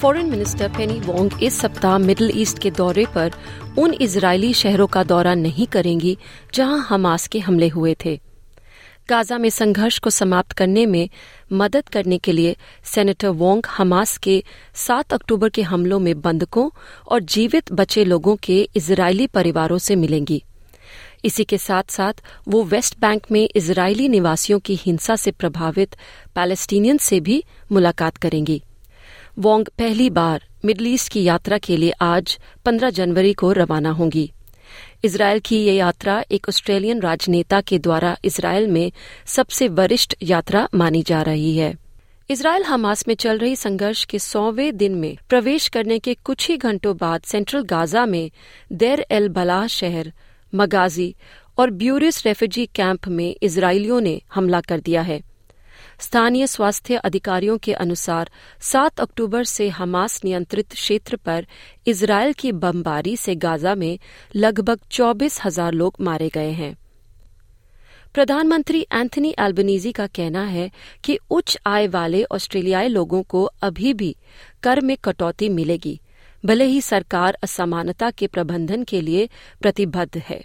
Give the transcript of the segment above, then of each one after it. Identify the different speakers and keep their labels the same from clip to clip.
Speaker 1: Foreign minister पेनी Wong इस सप्ताह middle east के दौरे पर उन इजरायली शहरों का दौरा नहीं करेंगी, जहाँ हमास के हमले हुए थे। गाजा में संघर्ष को समाप्त करने में मदद करने के लिए सेनेटर वोंग हमास के 7 अक्टूबर के हमलों में बंधकों और जीवित बचे लोगों के इजरायली परिवारों से मिलेंगी। इसी के साथ साथ वो वेस्ट बैंक में इजरायली निवासियों की हिंसा से प्रभावित पैलेस्टीनियन से भी मुलाकात करेंगी। वोंग पहली बार मिडल ईस्ट की यात्रा के लिए आज 15 जनवरी को रवाना होंगी। इसराइल की ये यात्रा एक ऑस्ट्रेलियन राजनेता के द्वारा इसराइल में सबसे वरिष्ठ यात्रा मानी जा रही है। इसराइल हमास में चल रही संघर्ष के सौवें दिन में प्रवेश करने के कुछ ही घंटों बाद सेंट्रल गाजा में देर एल बलाह शहर, मगाजी और ब्यूरिस रेफ्यूजी कैंप में इसराइलियों ने हमला कर दिया है। स्थानीय स्वास्थ्य अधिकारियों के अनुसार 7 अक्टूबर से हमास नियंत्रित क्षेत्र पर इसराइल की बमबारी से गाजा में लगभग चौबीस हज़ार लोग मारे गए हैं। प्रधानमंत्री एंथनी एल्बनीजी का कहना है कि उच्च आय वाले ऑस्ट्रेलियाई लोगों को अभी भी कर में कटौती मिलेगी, भले ही सरकार असमानता के प्रबंधन के लिए प्रतिबद्ध है।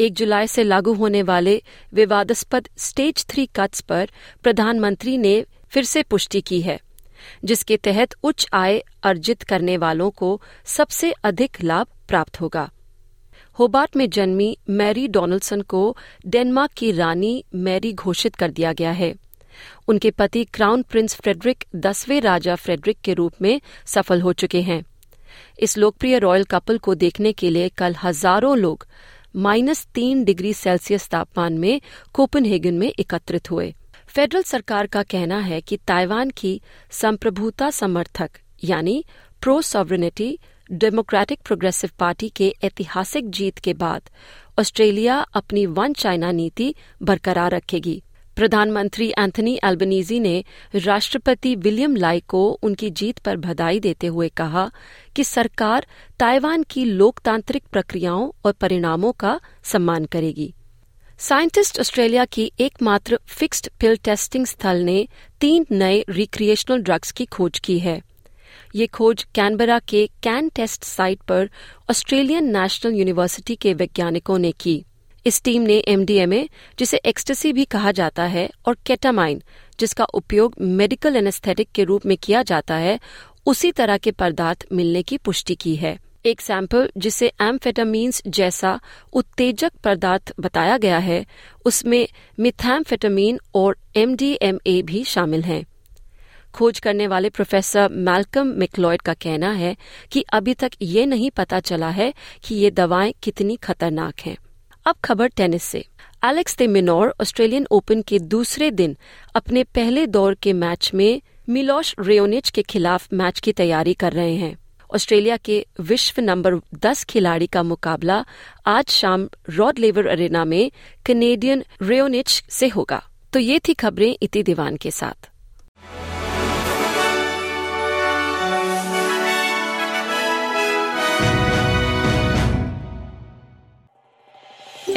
Speaker 1: एक जुलाई से लागू होने वाले विवादास्पद स्टेज थ्री कट्स पर प्रधानमंत्री ने फिर से पुष्टि की है, जिसके तहत उच्च आय अर्जित करने वालों को सबसे अधिक लाभ प्राप्त होगा। होबार्ट में जन्मी मैरी डोनाल्डसन को डेनमार्क की रानी मैरी घोषित कर दिया गया है। उनके पति क्राउन प्रिंस फ्रेडरिक दसवें राजा फ्रेडरिक के रूप में सफल हो चुके हैं। इस लोकप्रिय रॉयल कपल को देखने के लिए कल हज़ारों लोग माइनस तीन डिग्री सेल्सियस तापमान में कोपनहेगन में एकत्रित हुए। फेडरल सरकार का कहना है कि ताइवान की संप्रभुता समर्थक, यानी pro sovereignty democratic progressive party के ऐतिहासिक जीत के बाद, ऑस्ट्रेलिया अपनी वन चाइना नीति बरकरार रखेगी। प्रधानमंत्री एंथनी एल्बनीजी ने राष्ट्रपति विलियम लाई को उनकी जीत पर बधाई देते हुए कहा कि सरकार ताइवान की लोकतांत्रिक प्रक्रियाओं और परिणामों का सम्मान करेगी। साइंटिस्ट ऑस्ट्रेलिया की एकमात्र फिक्स्ड पिल टेस्टिंग स्थल ने तीन नए रिक्रिएशनल ड्रग्स की खोज की है। ये खोज कैनबरा के कैन टेस्ट साइट पर ऑस्ट्रेलियन नेशनल यूनिवर्सिटी के वैज्ञानिकों ने की। इस टीम ने एमडीएमए जिसे एक्सटेसी भी कहा जाता है, और केटामाइन जिसका उपयोग मेडिकल एनेस्थेटिक के रूप में किया जाता है, उसी तरह के पदार्थ मिलने की पुष्टि की है। एक सैंपल जिसे एम्फेटामीन्स जैसा उत्तेजक पदार्थ बताया गया है, उसमें मिथैम्फेटामीन और एमडीएमए भी शामिल हैं। खोज करने वाले प्रोफेसर मैल्कम मिकलॉयड का कहना है कि अभी तक ये नहीं पता चला है कि ये दवाएँ कितनी खतरनाक हैं। अब खबर टेनिस से। Alex de Minaur Australian Open के दूसरे दिन अपने पहले दौर के मैच में मिलोश रेयोनिच के खिलाफ मैच की तैयारी कर रहे हैं। ऑस्ट्रेलिया के विश्व नंबर 10 खिलाड़ी का मुकाबला आज शाम रॉड लेवर अरेना में कनेडियन रेयोनिच से होगा। तो ये थी खबरें इति दीवान के साथ।